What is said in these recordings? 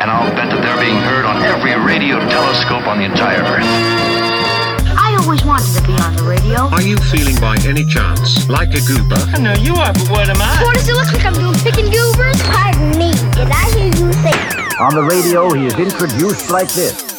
and I'll bet that they're being heard on every radio telescope on the entire Earth. I always wanted to be on the radio. Are you feeling by any chance like a goober? I know you are, but what am I? What does it look like I'm doing? Picking goobers? Pardon me, did I hear you say? On the radio, he is introduced like this.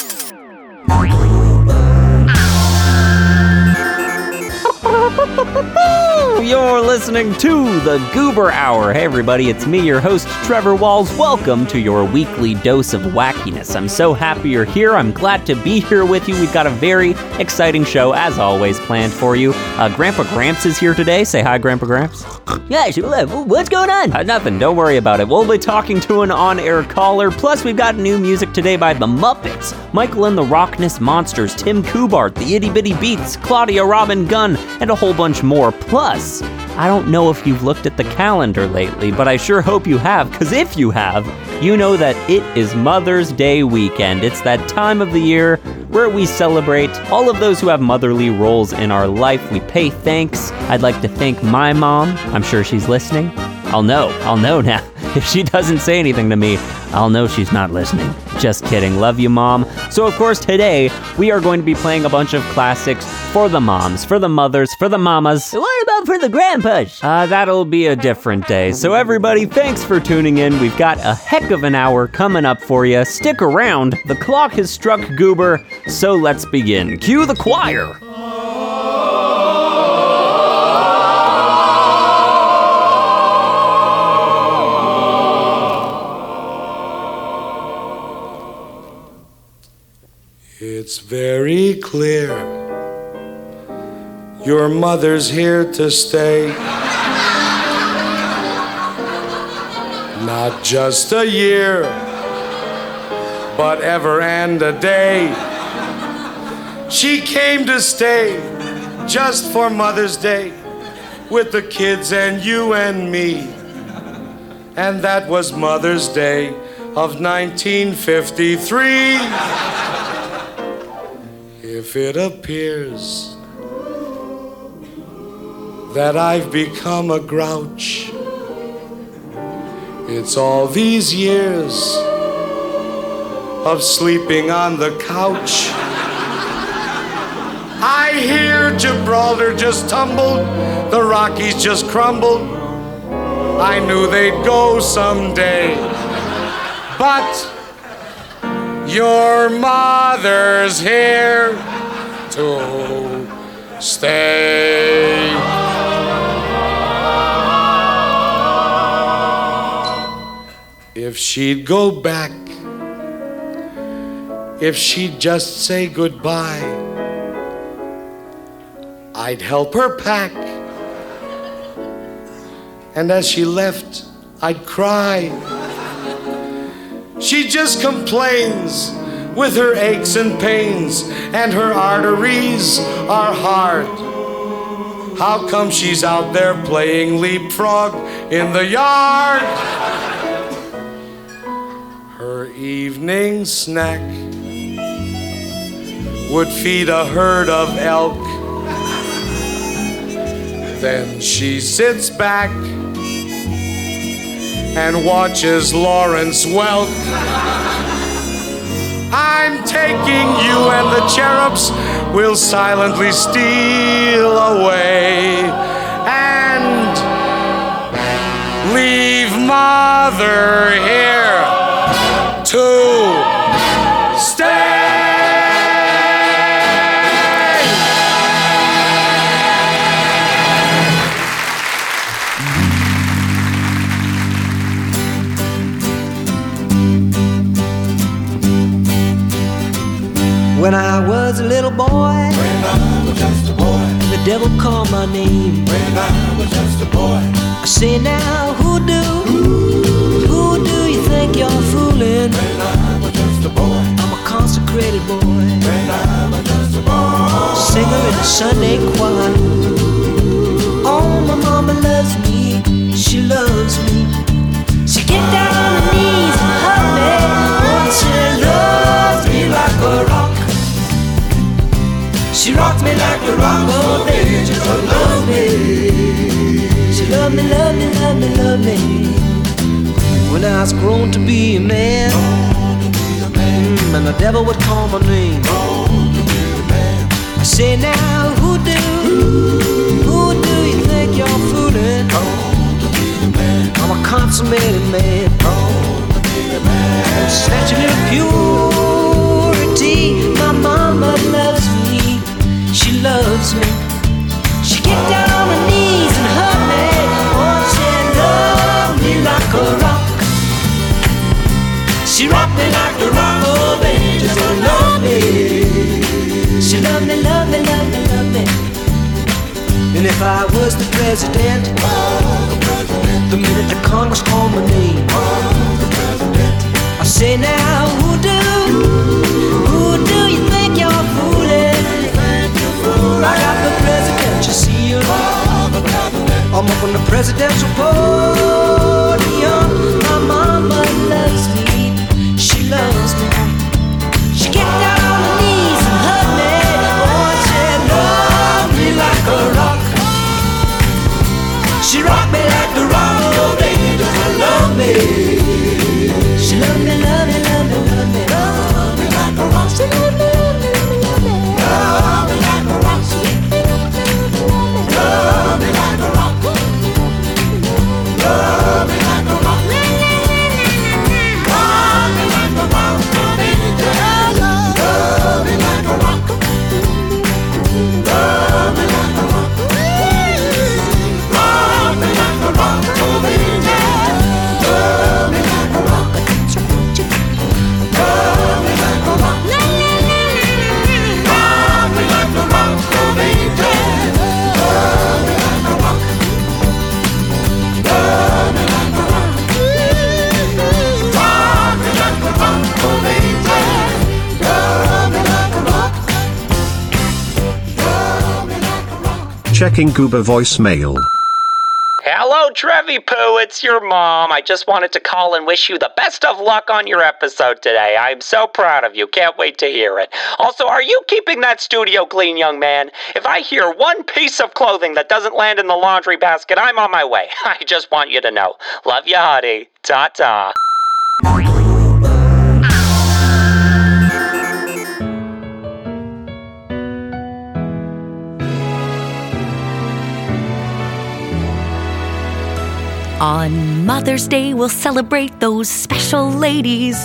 You're listening to the Goober Hour. Hey, everybody, it's me, your host, Trevor Walls. Welcome to your weekly dose of wackiness. I'm so happy you're here. I'm glad to be here with you. We've got a very exciting show, as always, planned for you. Uh, Grandpa Gramps is here today. Say hi, Grandpa Gramps. Yeah. What's going on? Uh, nothing. Don't worry about it. We'll be talking to an on air caller. Plus, we've got new music today by The Muppets, Michael and the Rockness Monsters, Tim Kubart, The Itty Bitty Beats, Claudia Robin Gunn, and a whole bunch more. Plus, I don't know if you've looked at the calendar lately, but I sure hope you have, because if you have, you know that it is Mother's Day weekend. It's that time of the year where we celebrate all of those who have motherly roles in our life. We pay thanks. I'd like to thank my mom. I'm sure she's listening. I'll know. I'll know now. If she doesn't say anything to me, I'll know she's not listening. Just kidding. Love you, mom. So, of course, today we are going to be playing a bunch of classics for the moms, for the mothers, for the mamas. What about for the grandpas? Uh, that'll be a different day. So, everybody, thanks for tuning in. We've got a heck of an hour coming up for you. Stick around. The clock has struck Goober, so let's begin. Cue the choir. It's very clear your mother's here to stay. Not just a year, but ever and a day. She came to stay just for Mother's Day with the kids and you and me. And that was Mother's Day of 1953. If it appears that I've become a grouch, it's all these years of sleeping on the couch. I hear Gibraltar just tumbled, the Rockies just crumbled. I knew they'd go someday, but your mother's here to stay. If she'd go back, if she'd just say goodbye, I'd help her pack. And as she left, I'd cry. She just complains with her aches and pains, and her arteries are hard. How come she's out there playing leapfrog in the yard? Her evening snack would feed a herd of elk. Then she sits back and watches Lawrence Welk. I'm taking you and the cherubs will silently steal away and leave mother here to stay. A boy, when I was just a boy, the devil called my name. When I was just a boy, I say now, who do, who do you think you're fooling? When I was just a boy, I'm a consecrated boy. When I was just a boy, singer in the Sunday choir. Oh, my mama loves me, she loves me. She get down on her She rocked me like the rock, baby, just oh, love me. She loved me, loved me, loved me, loved me. When I was grown to be a man, mm, and the devil would call my name. I say now, who do, who do you think you're fooling? I'm a consummated man. Statue of purity. My mama loves loves me. She get down on her knees and hug me. Oh, she love me like a rock. She rock me like the rock of ages. Oh, love me. She love me, love me, love me, love me. And if I was the president, the minute the Congress called my name, I say now, who do, who do you think you're fooling? I got the presidential seal. I'm up on the presidential podium. My mama loves me, she loves me. She get down on her knees and hug me. Oh, she love me like a rock. She rock me like the rock of ages. I love me. She love me, love Checking Goober voicemail. Hello, Trevi Poo. It's your mom. I just wanted to call and wish you the best of luck on your episode today. I'm so proud of you. Can't wait to hear it. Also, are you keeping that studio clean, young man? If I hear one piece of clothing that doesn't land in the laundry basket, I'm on my way. I just want you to know. Love you, honey. Ta ta. On Mother's Day, we'll celebrate those special ladies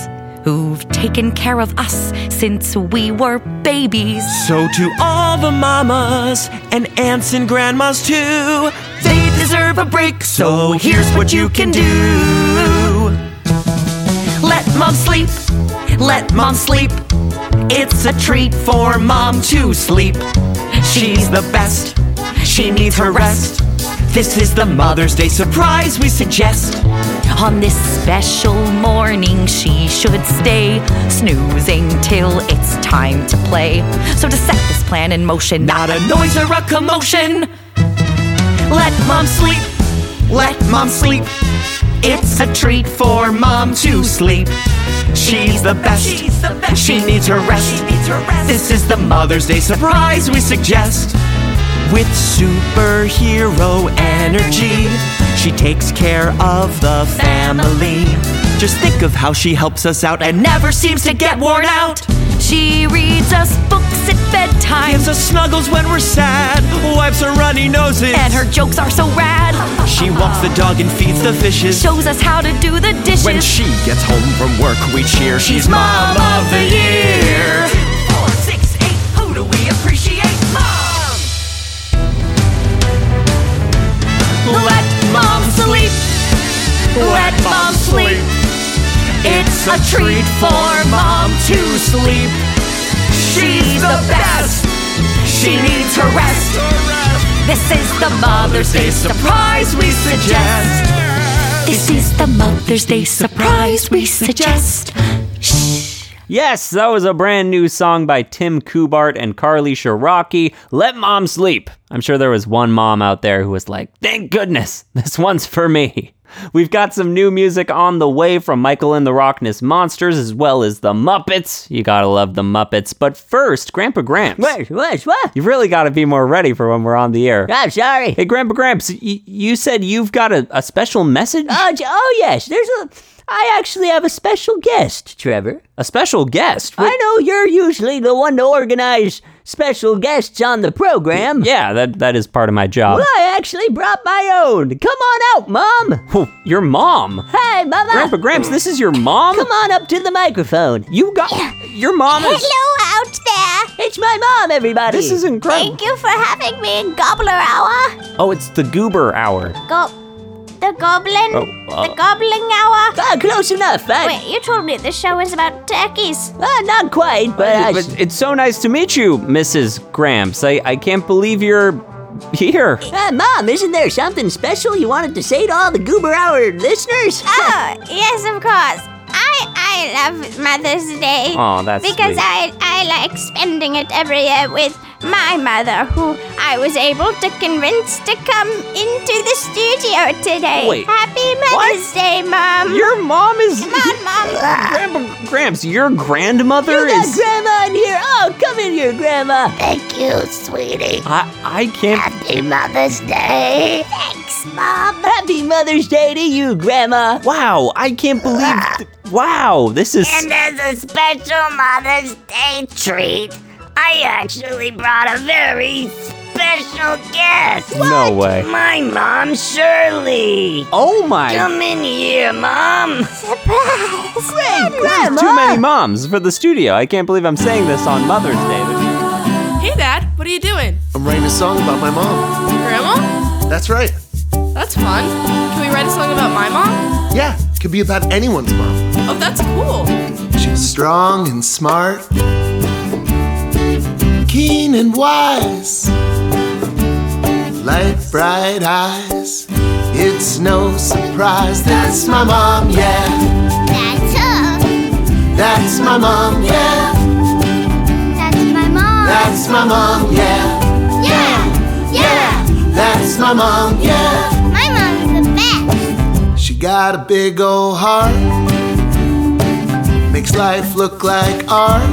who've taken care of us since we were babies. So to all the mamas and aunts and grandmas too, They deserve a break, so here's what you can do. Let mom sleep, let mom sleep. It's a treat for mom to sleep. She's the best, she needs her rest. This is the Mother's Day surprise we suggest. On this special morning, she should stay snoozing till it's time to play. So to set this plan in motion, not a noise or a commotion. Let mom sleep, let mom sleep. It's a treat for mom to sleep. She's the best. She's the best. She needs her rest. She needs her rest. This is the Mother's Day surprise we suggest. With superhero energy, she takes care of the family. Just think of how she helps us out and Never seems to get worn out. She reads us books at bedtime. gives us snuggles when we're sad, wipes our runny noses. And her jokes are so rad. She walks the dog and feeds the fishes. Shows us how to do the dishes. When she gets home from work, we cheer. She's Mom of the Year. A treat for mom to sleep. She's the best. She needs her rest. This is the Mother's Day surprise we suggest. This is the Mother's Day surprise we suggest. Yes, that was a brand new song by Tim Kubart and Carly Shiraki. Let mom sleep. I'm sure there was one mom out there who was like, thank goodness, this one's for me. We've got some new music on the way from Michael and the Rockness Monsters as well as the Muppets. You gotta love the Muppets. But first, Grandpa Gramps. What? What? What? You've really gotta be more ready for when we're on the air. I'm sorry. Hey, Grandpa Gramps, y- you said you've got a, a special message? Oh, oh yes. There's a. I actually have a special guest, Trevor. a special guest? I know you're usually the one to organize special guests on the program. Yeah, that, that is part of my job. Well, I actually brought my own. Come on out, Mom. Oh, your mom. Hey, Mama. Grandpa Gramps, this is your mom? Come on up to the microphone. You got your mom is Hello out there. It's my mom, everybody. This is incredible. Thank you for having me in Gobbler Hour. Oh, it's the Goober Hour. Go. The Goblin. Oh, uh, the Gobbling Hour. Ah, close enough. I, Wait, you told me this show is about turkeys. Ah, not quite, but, I, but it's so nice to meet you, Mrs. Gramps. I, I can't believe you're here. Ah, Mom, isn't there something special you wanted to say to all the Goober Hour listeners? Oh, yes, of course. I I love Mother's Day. Aw, that's because sweet. I I like spending it every year with my mother, who I was able to convince to come into the studio today. Wait, Happy Mother's Day, Mom. Your mom is. Come on, Mom. Grandpa Gramps, your grandmother You got is. Grandma in here. Oh, come in here, Grandma. Thank you, sweetie. I, I can't. Happy Mother's Day. Thanks, Mom. Happy Mother's Day to you, Grandma. Wow, I can't believe. Ah. th- wow, this is. And as a special Mother's Day treat, I actually brought a very special guest. No way. My mom, Shirley. Oh my. Come in here, Mom. Surprise. Great, Grandma. Too many moms for the studio. I can't believe I'm saying this on Mother's Day. Hey, Dad, what are you doing? I'm writing a song about my mom. Grandma? That's right. That's fun. Can we write a song about my mom? Yeah, it could be about anyone's mom. Oh, that's cool. She's strong and smart, keen and wise, light bright eyes. It's no surprise that's my mom, yeah. That's her. That's my mom, yeah. That's my mom. That's my mom, yeah. yeah. Yeah. That's my mom, yeah. She got a big old heart, makes life look like art,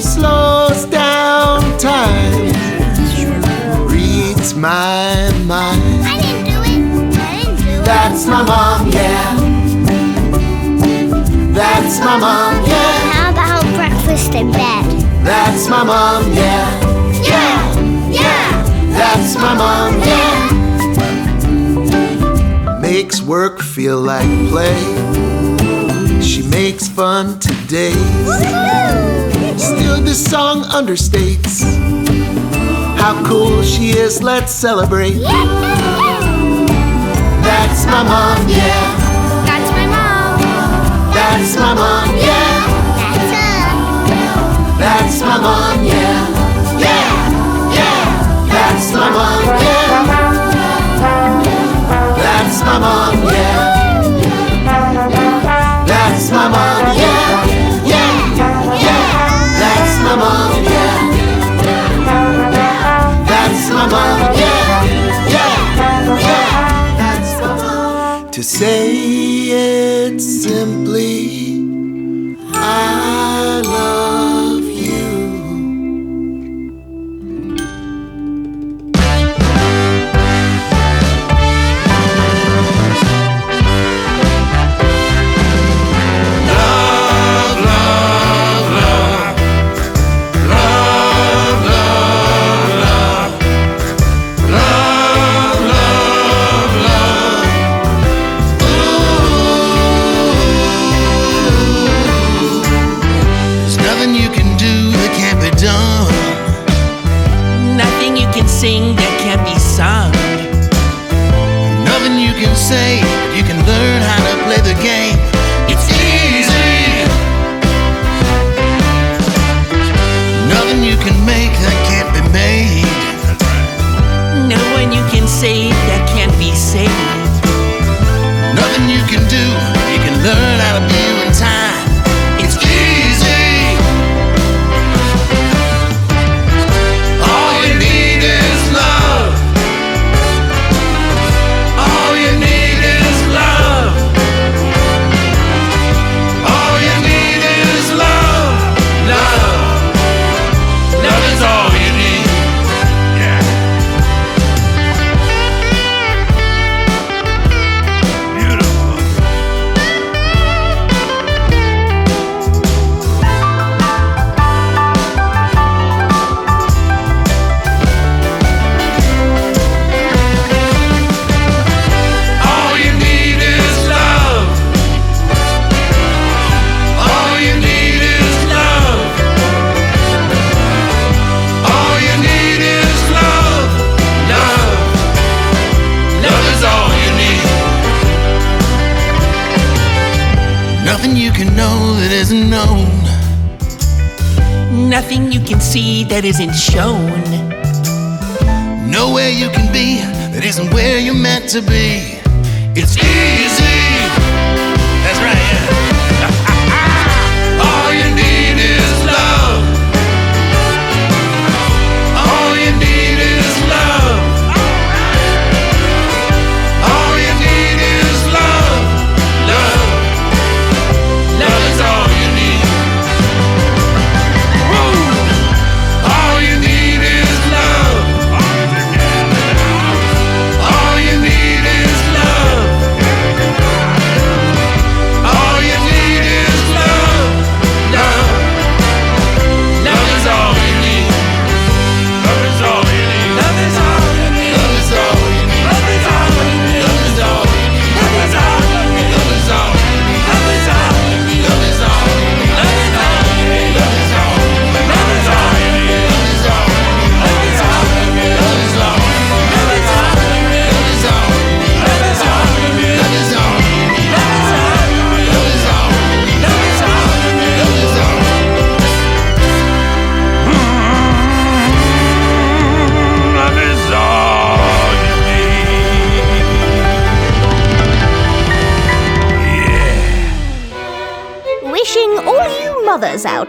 slows down time, reads my mind. I didn't do it. I didn't do it. That's my mom, yeah. That's my mom, yeah. How about breakfast in bed? That's my mom, yeah. Yeah. Yeah. That's my mom, yeah. Makes work feel like play. She makes fun today. Still, this song understates how cool she is. Let's celebrate. That's my mom, yeah. That's my mom. That's my mom, yeah. That's my mom, yeah. Yeah, my mom, yeah. That's my mom, yeah. Yeah, yeah. That's my mom, yeah. That's my mom, yeah. Yeah, yeah. That's my mom. To say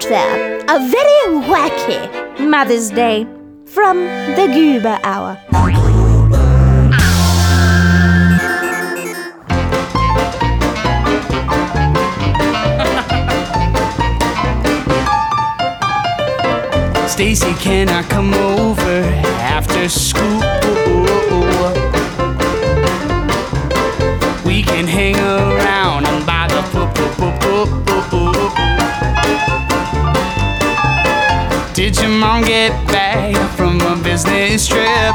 there a very wacky Mother's Day from the Goober Hour. Stacy, can I come over after school? We can hang around Mom get back from a business trip?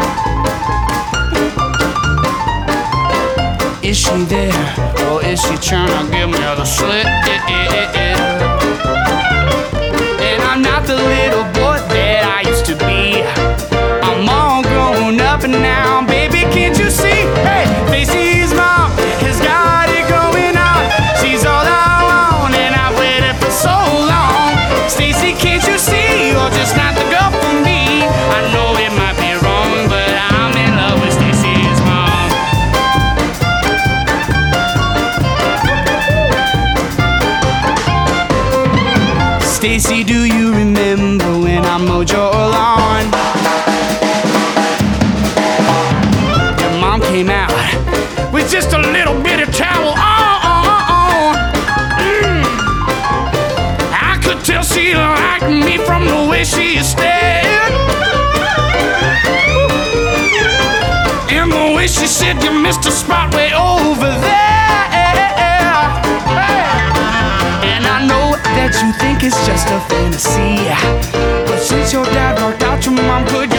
Is she there or is she trying to give me the slip? And I'm not the little boy that I used to be. I'm all grown up and now, baby. Can't you see? Hey, Stacy's mom Stacy, do you remember when I mowed your lawn? Your mom came out with just a little bit of towel on. Mm. I could tell she liked me from the way she stared. And the way she said you missed a spot way over there. That you think it's just a fantasy. But since your dad worked out, your mom could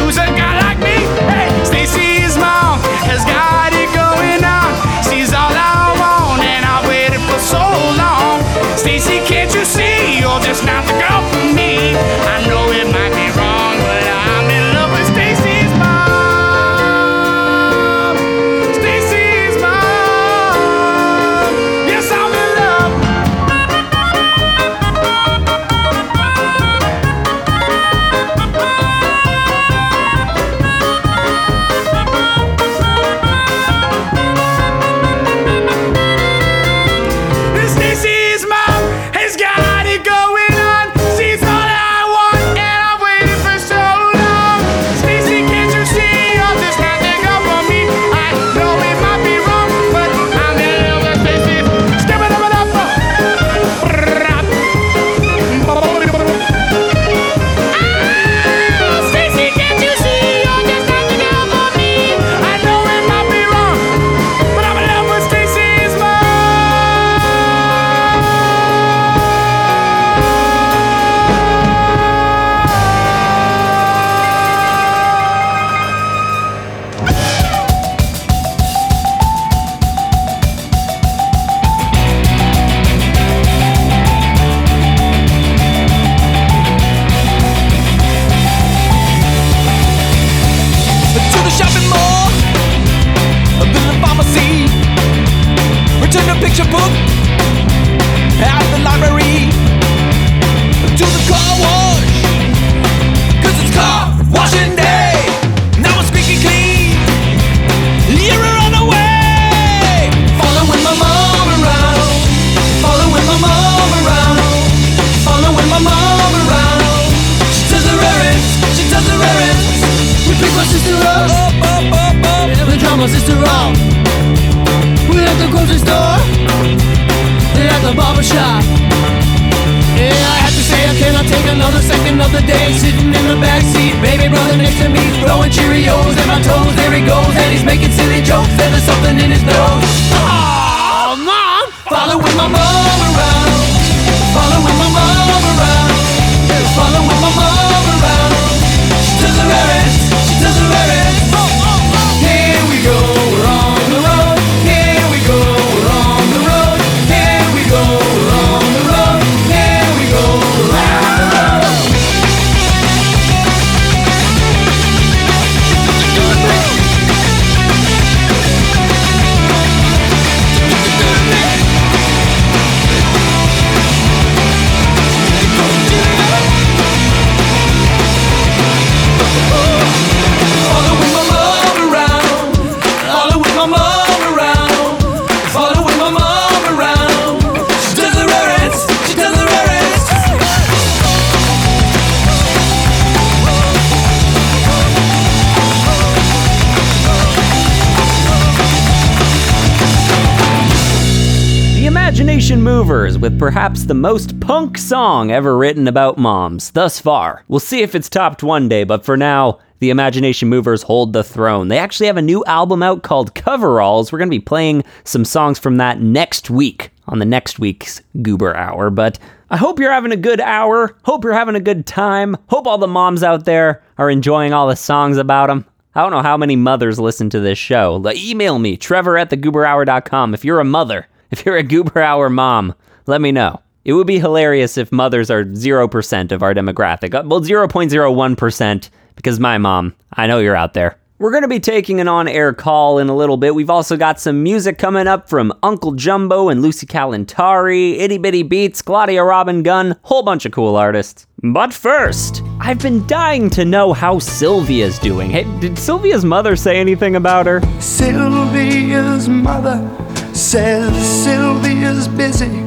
with perhaps the most punk song ever written about moms thus far. We'll see if it's topped one day, but for now, the Imagination Movers hold the throne. They actually have a new album out called Coveralls. We're going to be playing some songs from that next week on the next week's Goober Hour, but I hope you're having a good hour. Hope you're having a good time. Hope all the moms out there are enjoying all the songs about them. I don't know how many mothers listen to this show. Email me, trevor at thegooberhour.com. If you're a mother, if you're a Goober Hour mom, let me know. It would be hilarious if mothers are 0% of our demographic. Uh, Well, 0.01% because my mom, I know you're out there. We're going to be taking an on air call in a little bit. We've also got some music coming up from Uncle Jumbo and Lucy Kalantari, Itty Bitty Beats, Claudia Robin Gunn, whole bunch of cool artists. But first, I've been dying to know how Sylvia's doing. Hey, did Sylvia's mother say anything about her? Sylvia's mother says Sylvia's busy,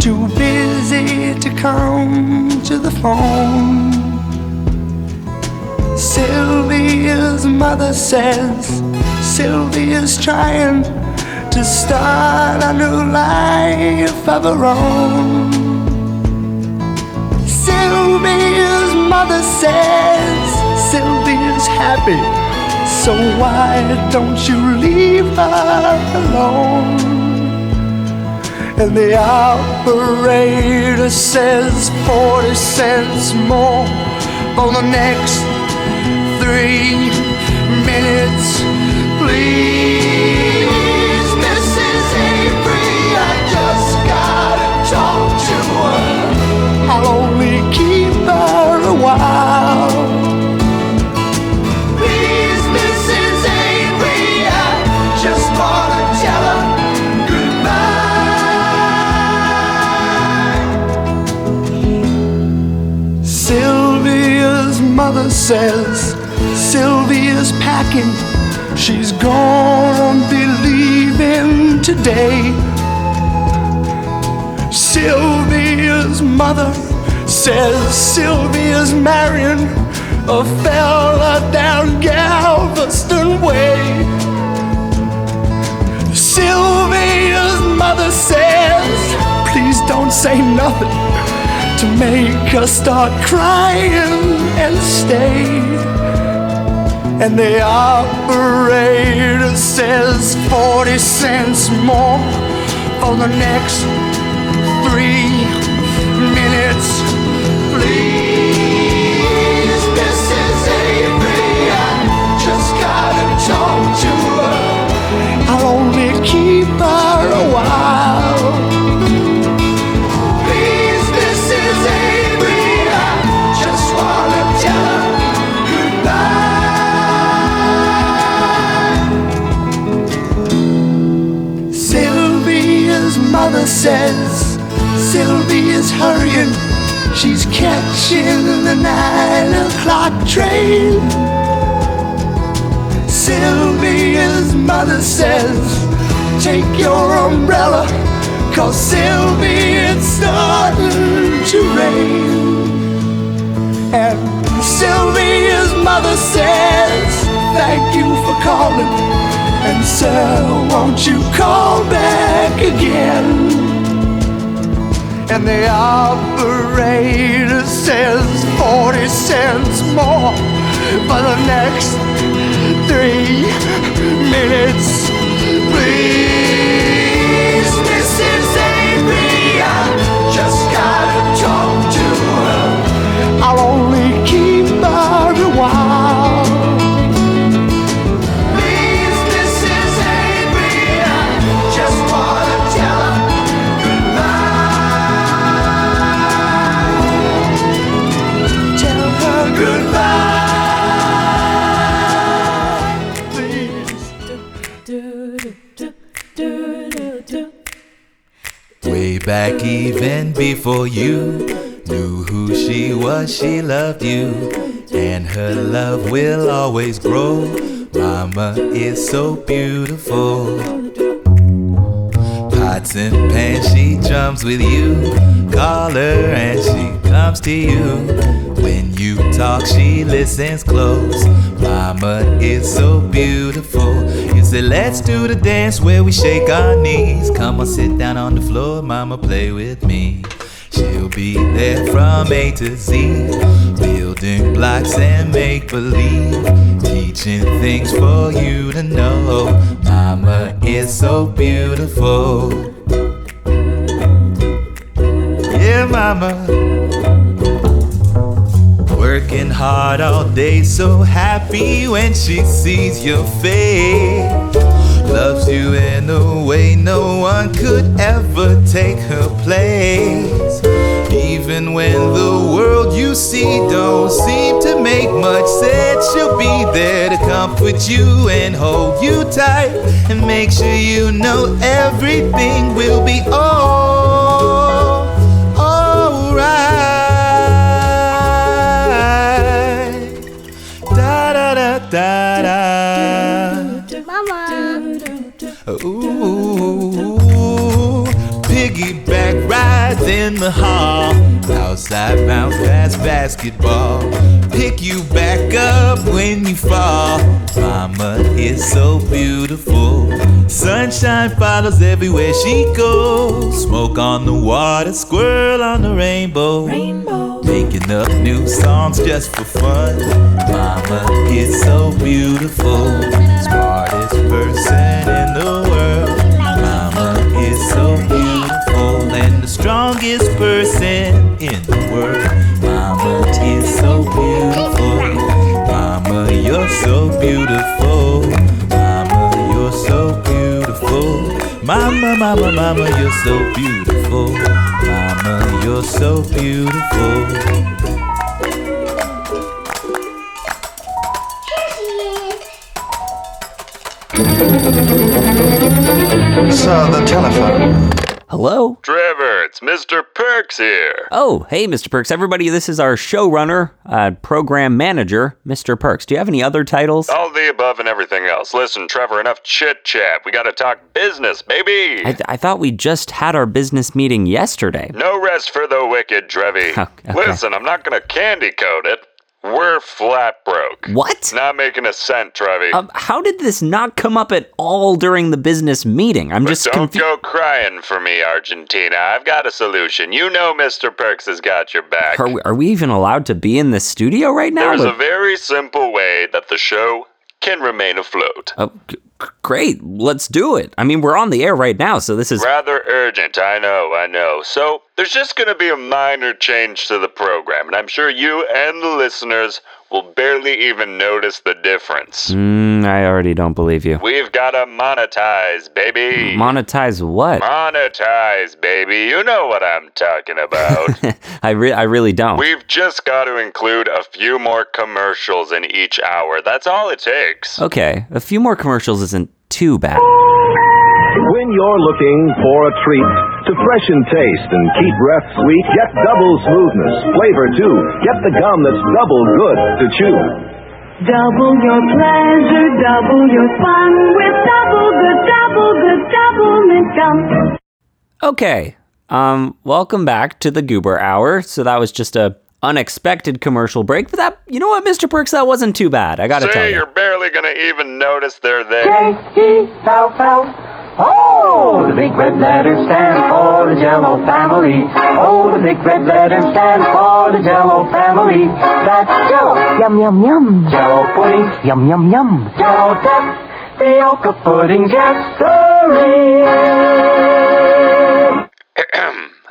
too busy to come to the phone. Sylvia's mother says Sylvia's trying to start a new life of her own. Sylvia's mother says Sylvia's happy, so why don't you leave her alone? And the operator says 40 cents more for the next three minutes, please. Says Sylvia's packing. She's gonna be leaving today. Sylvia's mother says Sylvia's marrying a fella down Galveston Way. Sylvia's mother says, please don't say nothing to make us start crying and stay. And the operator says 40 cents more for the next three minutes. Please, Mrs. Avery, I just gotta talk to her. I'll only keep her a while. Mother says Sylvia's hurrying. She's catching the nine o'clock train. Sylvia's mother says, Take your umbrella, cause Sylvia, it's starting to rain. And Sylvia's mother says, Thank you for calling. Answer, won't you call back again? And the operator says 40 cents more for the next three minutes. Please, Mrs. Avery, I just gotta talk to her. I'll only keep back even before you knew who she was, she loved you. And her love will always grow. Mama is so beautiful. Pots and pans, she drums with you. Call her and she comes to you. When you talk, she listens close. Mama is so beautiful. Say, let's do the dance where we shake our knees. Come on, sit down on the floor, mama, play with me. She'll be there from A to Z, building blocks and make believe, teaching things for you to know. Mama is so beautiful. Yeah, mama. Working hard all day, so happy when she sees your face. Loves you in a way no one could ever take her place. Even when the world you see don't seem to make much sense, she'll be there to comfort you and hold you tight and make sure you know everything will be all Ooh, piggyback rides in the hall. Outside bounce pass basketball. Pick you back up when you fall. Mama is so beautiful. Sunshine follows everywhere she goes. Smoke on the water, squirrel on the rainbow. Making up new songs just for fun. Mama is so beautiful. Smartest person strongest person in the world. Mama is so beautiful. Mama, you're so beautiful. Mama, you're so beautiful. Mama, mama, mama, you're so beautiful. Mama, you're so beautiful. Sir, the telephone. Hello? Trevor, it's Mr. Perks here. Oh, hey, Mr. Perks. Everybody, this is our showrunner, uh, program manager, Mr. Perks. Do you have any other titles? All the above and everything else. Listen, Trevor, enough chit chat. We gotta talk business, baby. I, I thought we just had our business meeting yesterday. No rest for the wicked, Trevi. Okay. Listen, I'm not gonna candy coat it. We're flat broke. What? Not making a cent, Trevi. Um, how did this not come up at all during the business meeting? I'm But just don't confused. go crying for me, Argentina. I've got a solution. You know Mr. Perks has got your back. Are we, are we even allowed to be in the studio right now? There's Or- a very simple way that the show can remain afloat. Oh, g- great. Let's do it. I mean, we're on the air right now, so this is. Rather urgent, I know, I know. So, there's just gonna be a minor change to the program, and I'm sure you and the listeners will barely even notice the difference. Mm, I already don't believe you. We've gotta monetize, baby. Monetize what? Monetize, baby. You know what I'm talking about. I, re- I really don't. We've just got to include a few more commercials in each hour. That's all it takes. Okay, a few more commercials isn't too bad. When you're looking for a treat to freshen taste and keep breath sweet, get double smoothness, flavor too. Get the gum that's double good to chew. Double your pleasure, double your fun with double good, double good, double mint gum. Okay, um, welcome back to the Goober Hour. So that was just a unexpected commercial break. But that, you know what, Mr. Perks, that wasn't too bad. I gotta Say, tell you. you're barely gonna even notice they're there. Oh, Oh, the big red letters stand for the Jello family. Oh, the big red letters stand for the Jello family. That's Jello, yum yum yum. Jello pudding, yum yum yum. Jello duck, Fioca pudding, Jester.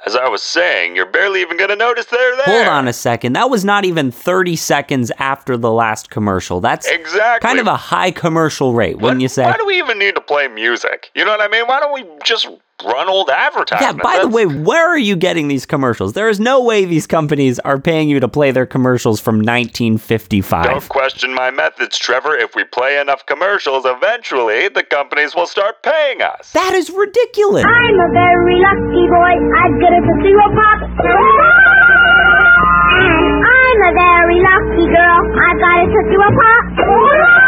As I was saying, you're barely even gonna notice they're there. Hold on a second. That was not even 30 seconds after the last commercial. That's Exactly. kind of a high commercial rate, wouldn't you say? Why do we even need to play music? You know what I mean? Why don't we just run old advertisements. Yeah, advertisements? by the way, where are you getting these commercials? There is no way these companies are paying you to play their commercials from 1955. Don't question my methods, Trevor. If we play enough commercials, eventually the companies will start paying us. That is ridiculous. I'm a very lucky boy. I've got a Tootsie Roll Pop. And I'm a very lucky girl. I've got a Tootsie Roll Pop.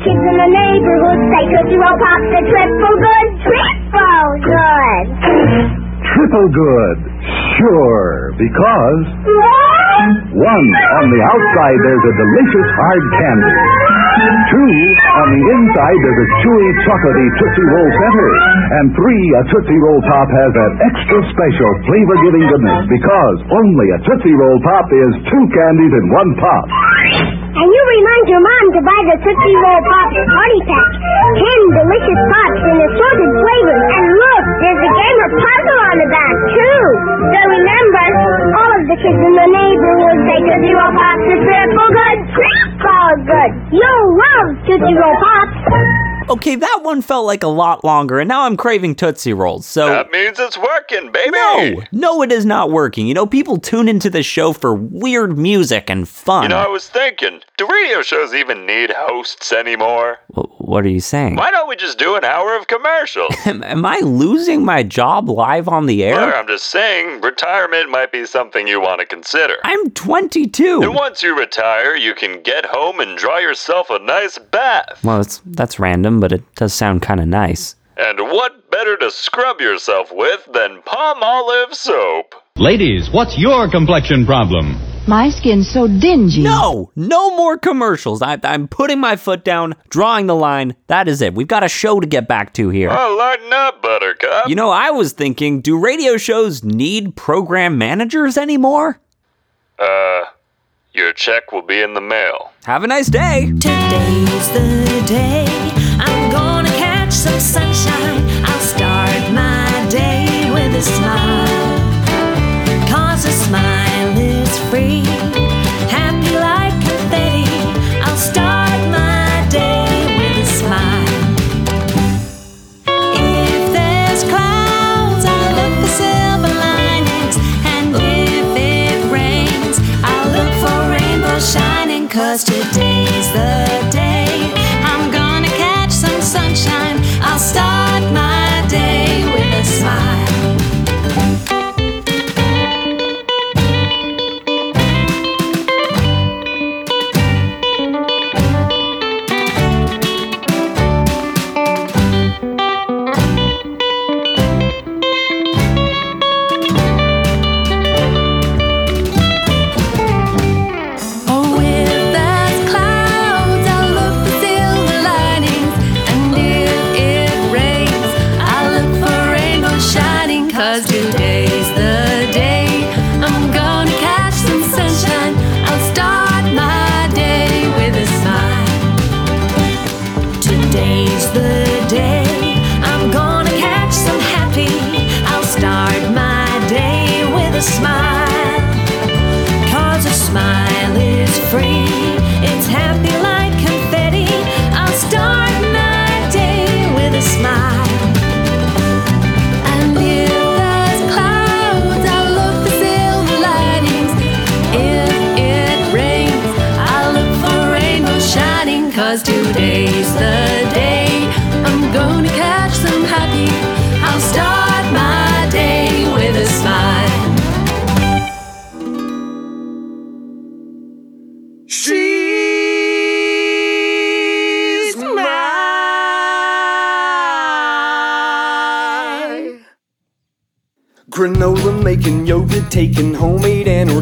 All the kids in the neighborhood say Tootsie Roll Pop's a triple good. Triple good. Triple good. Sure, because one, on the outside there's a delicious hard candy. Two, on the inside there's a chewy, chocolatey Tootsie Roll center. And three, a Tootsie Roll Pop has that extra special flavor-giving goodness because only a Tootsie Roll Pop is two candies in one pop. And you remind your mom to buy the Tootsie Roll Pop Party Pack. Ten delicious pops in assorted flavors. And look, there's a game or puzzle on the back, too. So remember, all of the kids in the neighborhood say Tootsie Roll Pops are triple good. Triple good. You'll love Tootsie Roll Pops. Okay, that one felt like a lot longer, and now I'm craving Tootsie Rolls. So That means it's working, baby. no, no, it is not working. You know, people tune into this show for weird music and fun. You know, I was thinking, do radio shows even need hosts anymore? Wh- what are you saying? Why don't we just do an hour of commercials? Am, am I losing my job live on the air? I'm just saying, retirement might be something you want to consider. I'm 22. And once you retire, you can get home and draw yourself a nice bath. Well, it's, that's random, but it does sound kind of nice. And what better to scrub yourself with than Palmolive soap? Ladies, what's your complexion problem? My skin's so dingy. No, no more commercials. I, I'm putting my foot down, drawing the line. That is it. We've got a show to get back to here. Oh, lighten up, Buttercup. You know, I was thinking, do radio shows need program managers anymore? Uh, your check will be in the mail. Have a nice day. Today's the day. Some sunshine. I'll start my day with a smile. Cause a smile is free. Happy like confetti. I'll start my day with a smile. If there's clouds, I'll look for silver linings. And if it rains, I'll look for rainbows shining. Cause today's the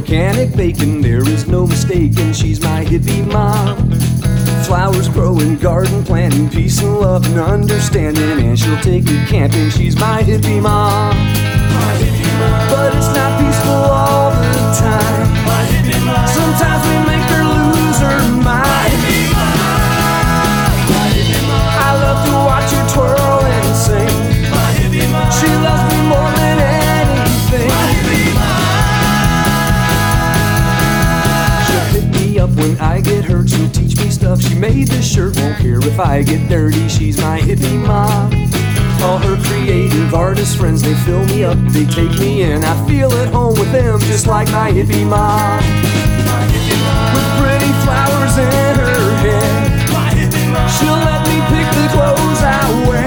organic bacon. There is no mistaking, she's my hippie mom. Flowers growing, garden planting, peace and love and understanding. And she'll take me camping, she's my hippie mom. But it's not peaceful all the time. Sometimes we when I get hurt. She'll teach me stuff. She made this shirt. Won't care if I get dirty. She's my hippie mom. All her creative artist friends, they fill me up, they take me in. I feel at home with them, just like my hippie mom. With pretty flowers in her hair, she'll let me pick the clothes I wear.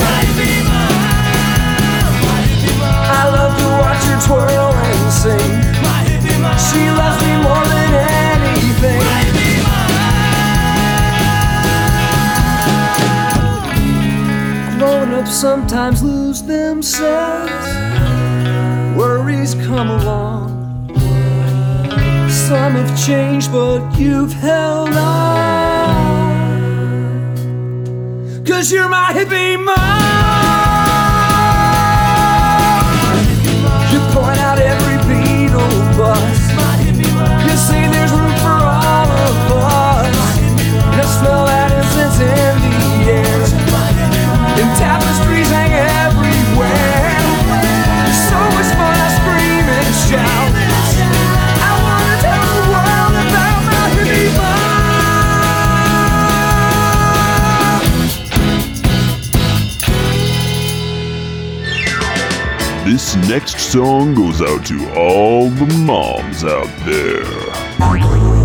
I love to watch her twirl and sing. She loves me more than Grown ups sometimes lose themselves. Worries come along. Some have changed, but you've held on. Cause you're my hippie mom. You point out every Beatle bus. This next song goes out to all the moms out there. I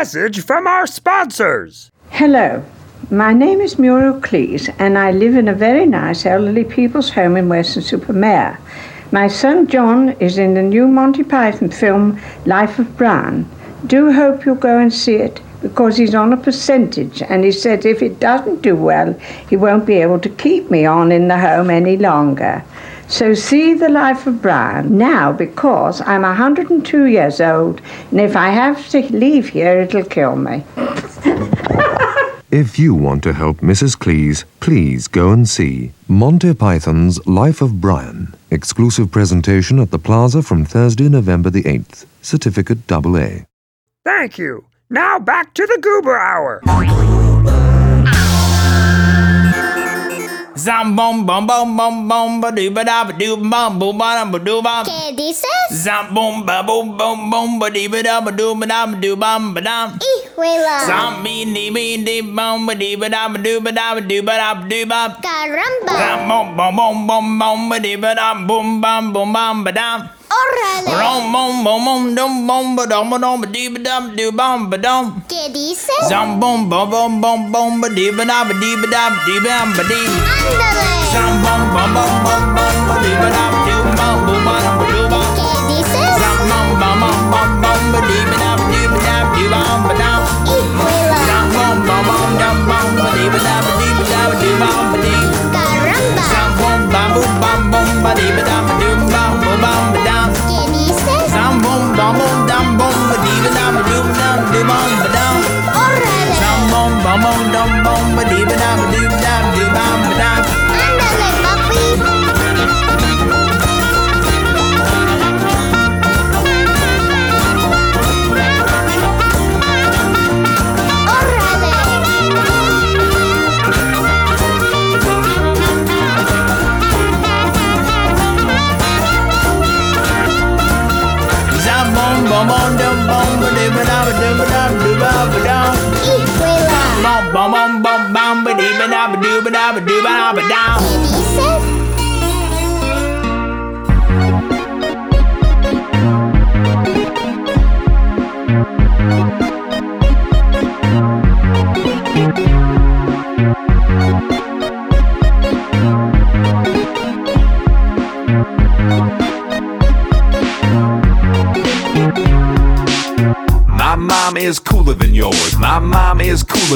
message from our sponsors. Hello, my name is Muriel Cleese, and I live in a very nice elderly people's home in Weston-super-Mare. My son John is in the new Monty Python film Life of Brian. Do hope you'll go and see it because he's on a percentage, and he said if it doesn't do well, he won't be able to keep me on in the home any longer. So see the life of Brian now because I'm 102 years old, and if I have to leave here, it'll kill me. If you want to help Mrs. Cleese, please go and see Monty Python's Life of Brian. Exclusive presentation at the Plaza from Thursday, November the 8th. Certificate double A. Thank you. Now back to the Goober Hour. Zam bom bom bom bom bom ba doo ba da ba doo bom boom ba da ba doo bom. ¿Qué dices? Zam bom ba boom bom bom ba dee ba da ba doo ba da ba doo bom ba dum. Hijuela. Zam me dee me dee bom ba dee ba da ba doo ba da ba doo ba da ba doo bom. Caramba. Zam bom bom bom bom bom ba dee ba da boom bom boom bom ba dum. ¡Órale! Rom bom bom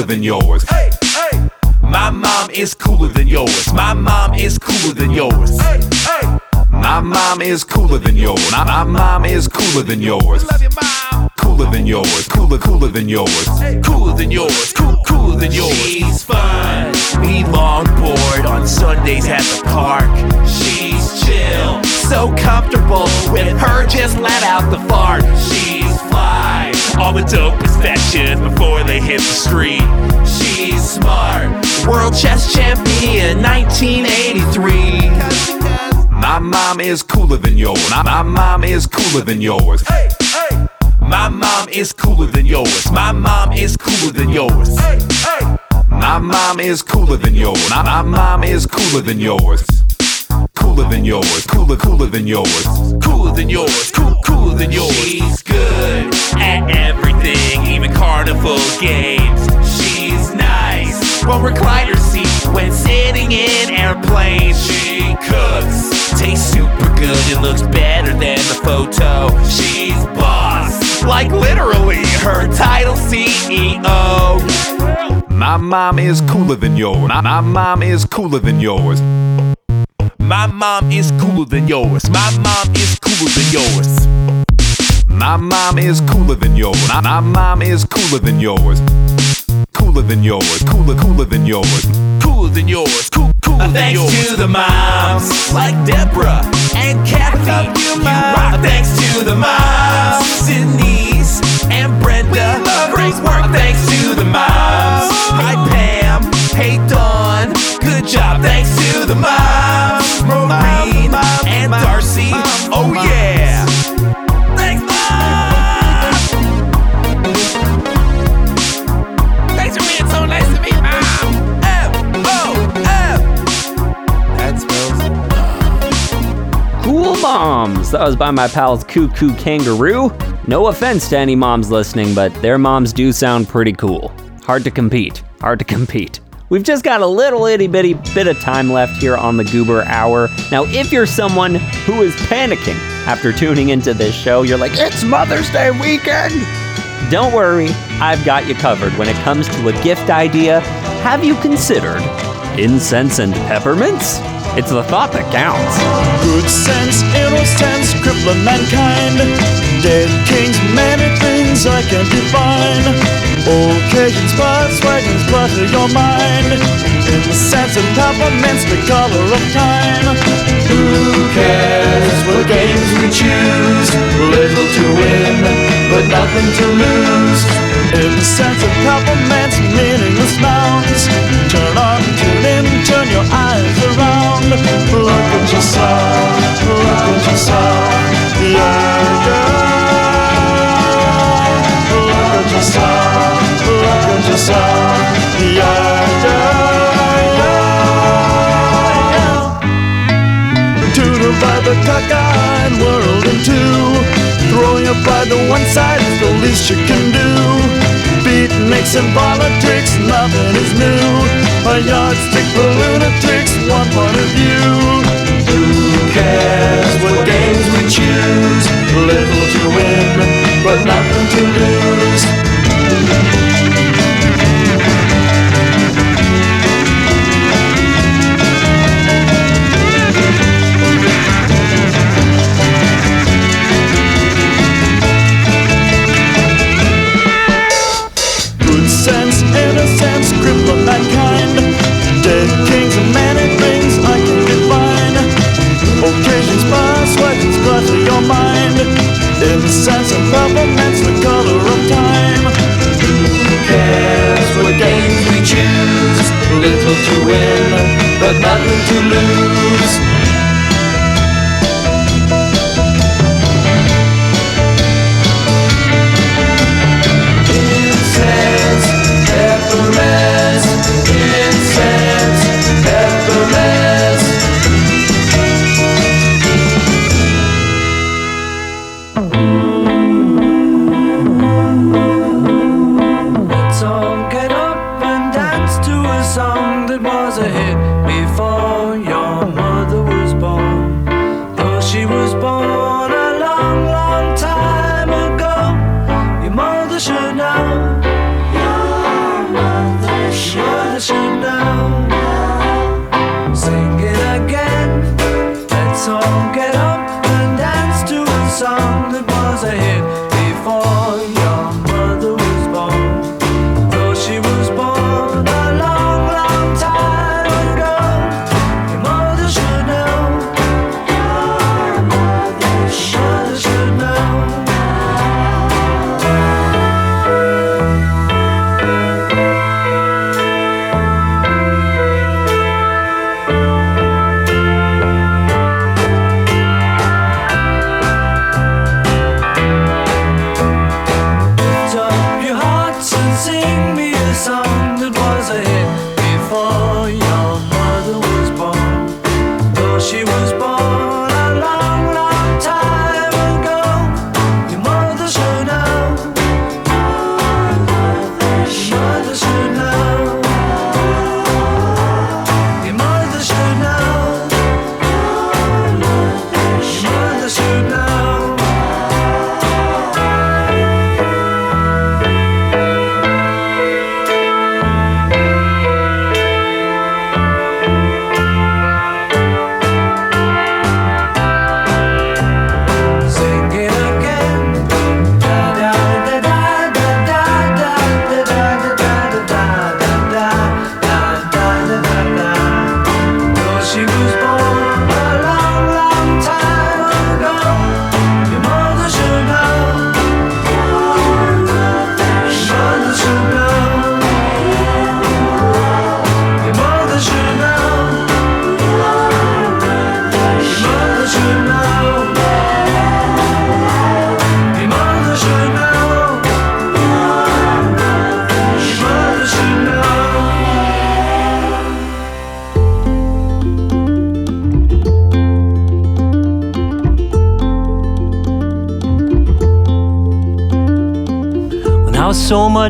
than yours. Hey, hey. My mom is cooler than yours. My mom is cooler than yours. Hey, hey. My mom is cooler than yours. My, my mom is cooler than yours. Love your mom. Cooler than yours. Cooler, cooler than yours. Cooler than yours. Cool, cooler than yours. She's fun. We longboard on Sundays at the park. She's chill. So comfortable with her just let out the fart. She's fly. All the dopest fashions before they hit the street. She's smart. World chess champion 1983. My mom is cooler than yours. My, mom is cooler than yours. Hey, hey. My mom is cooler than yours. My mom is cooler than yours. Hey, hey. My mom is cooler than yours. My mom is cooler than yours. Cooler than yours. Cooler, cooler than yours. Cooler than yours. Cool, cooler than yours. She's good at everything, even carnival games. She's nice. Well, recliner seat when sitting in airplanes. She cooks. Tastes super good and looks better than the photo. She's boss. Like literally her title CEO. My mom is cooler than yours. My, my mom is cooler than yours. My mom is cooler than yours. My mom is cooler than yours. My mom is cooler than yours. My, mom is cooler than yours. Cooler than yours. Cooler, cooler than yours. Cooler than yours. Cool, cooler than yours. Thanks to the moms like Deborah and Kathy. You, rock. Thanks to the moms, Denise and Brenda. Great work. Thanks to the moms. Hi Pam. Hey Dawn. Good job. Thanks to the moms, Maureen and Darcy. Oh yeah. Thanks, mom. Thanks for being so nice to me, mom. F O F. That spells. Cool Moms. that was by my pals Koo Koo Kanga Roo. No offense to any moms listening, but their moms do sound pretty cool. Hard to compete. Hard to compete. We've just got a little itty bitty bit of time left here on the Goober Hour. Now, if you're someone who is panicking after tuning into this show, you're like, it's Mother's Day weekend! Don't worry, I've got you covered when it comes to a gift idea. Have you considered incense and peppermints? It's the thought that counts. Good sense, innocence, crippling mankind. Dead kings, things I can define. Occasions, spots, wagons, clutter your mind. In the sense of peppermints, the color of time. Who cares what games we choose? Little to win, but nothing to lose. In the sense of peppermints, meaningless nouns. Turn on, tune in, turn your eyes around. Look at yourself, look at yourself. Yeah, yeah. By the world in two. Throwing your pride to one side is the least you can do. Beatniks and politics, nothing is new. A yardstick for lunatics, one of. Who cares what games we choose? Little to win, but nothing to lose. Incense and peppermints, the color of time. Who cares what we choose? Little to win, but nothing to lose.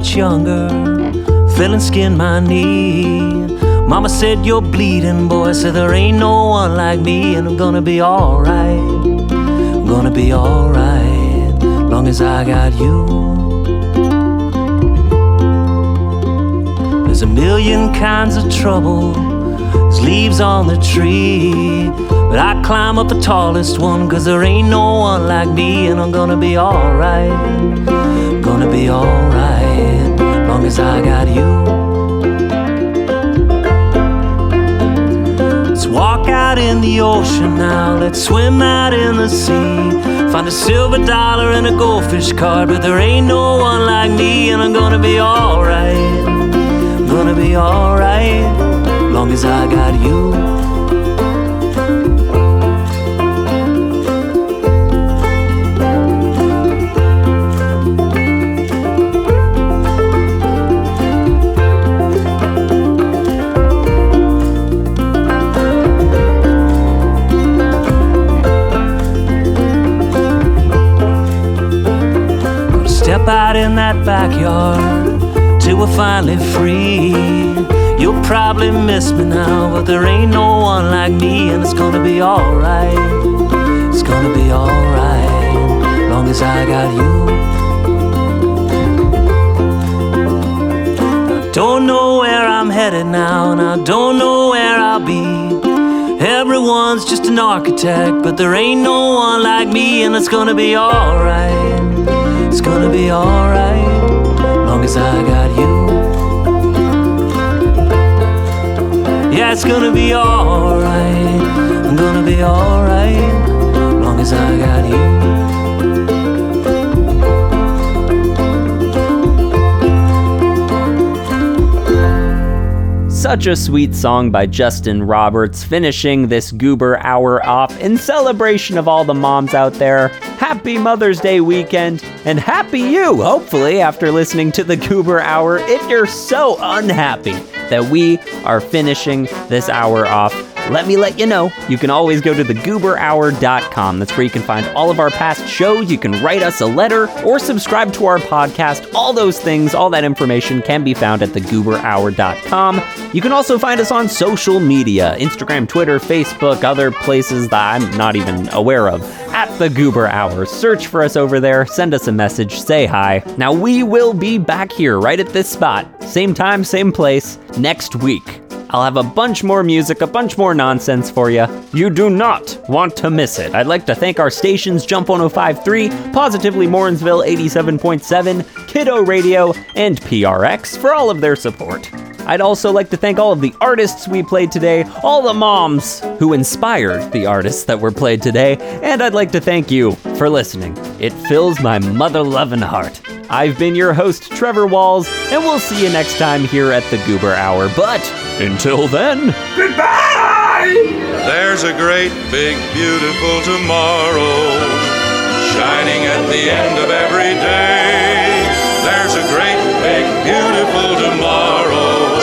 Much younger, feeling skin my knee. Mama said you're bleeding, boy. Said there ain't no one like me, and I'm gonna be alright. I'm gonna be alright, long as I got you. There's a million kinds of trouble, there's leaves on the tree. But I climb up the tallest one, cause there ain't no one like me, and I'm gonna be alright. Be alright, long as I got you. Let's walk out in the ocean now, let's swim out in the sea. Find a silver dollar and a goldfish card, but there ain't no one like me, and I'm gonna be alright. Gonna be alright, long as I got you. Out in that backyard till we're finally free. You'll probably miss me now, but there ain't no one like me, and it's gonna be alright. It's gonna be alright, long as I got you. I don't know where I'm headed now, and I don't know where I'll be. Everyone's just an architect, but there ain't no one like me, and it's gonna be alright. It's gonna be alright, long as I got you. Yeah, it's gonna be alright. I'm gonna be alright, long as I got you. Such a sweet song by Justin Roberts, finishing this Goober Hour off in celebration of all the moms out there. Happy Mother's Day weekend, and happy you, hopefully, after listening to the Goober Hour. If you're so unhappy that we are finishing this hour off, let me let you know. You can always go to thegooberhour.com. That's where you can find all of our past shows. You can write us a letter or subscribe to our podcast. All those things, all that information can be found at thegooberhour.com. You can also find us on social media Instagram, Twitter, Facebook, other places that I'm not even aware of. At the Goober Hour. Search for us over there, send us a message, say hi. Now, we will be back here right at this spot, same time, same place, next week. I'll have a bunch more music, a bunch more nonsense for you. You do not want to miss it. I'd like to thank our stations Jump 1053, Positively Morrinsville 87.7, Kiddo Radio, and PRX for all of their support. I'd also like to thank all of the artists we played today, all the moms who inspired the artists that were played today, and I'd like to thank you for listening. It fills my mother loving heart. I've been your host, Trevor Walls, and we'll see you next time here at the Goober Hour. But until then, goodbye! There's a great, big, beautiful tomorrow shining at the end of every day. There's a great, big, beautiful tomorrow,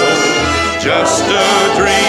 just a dream.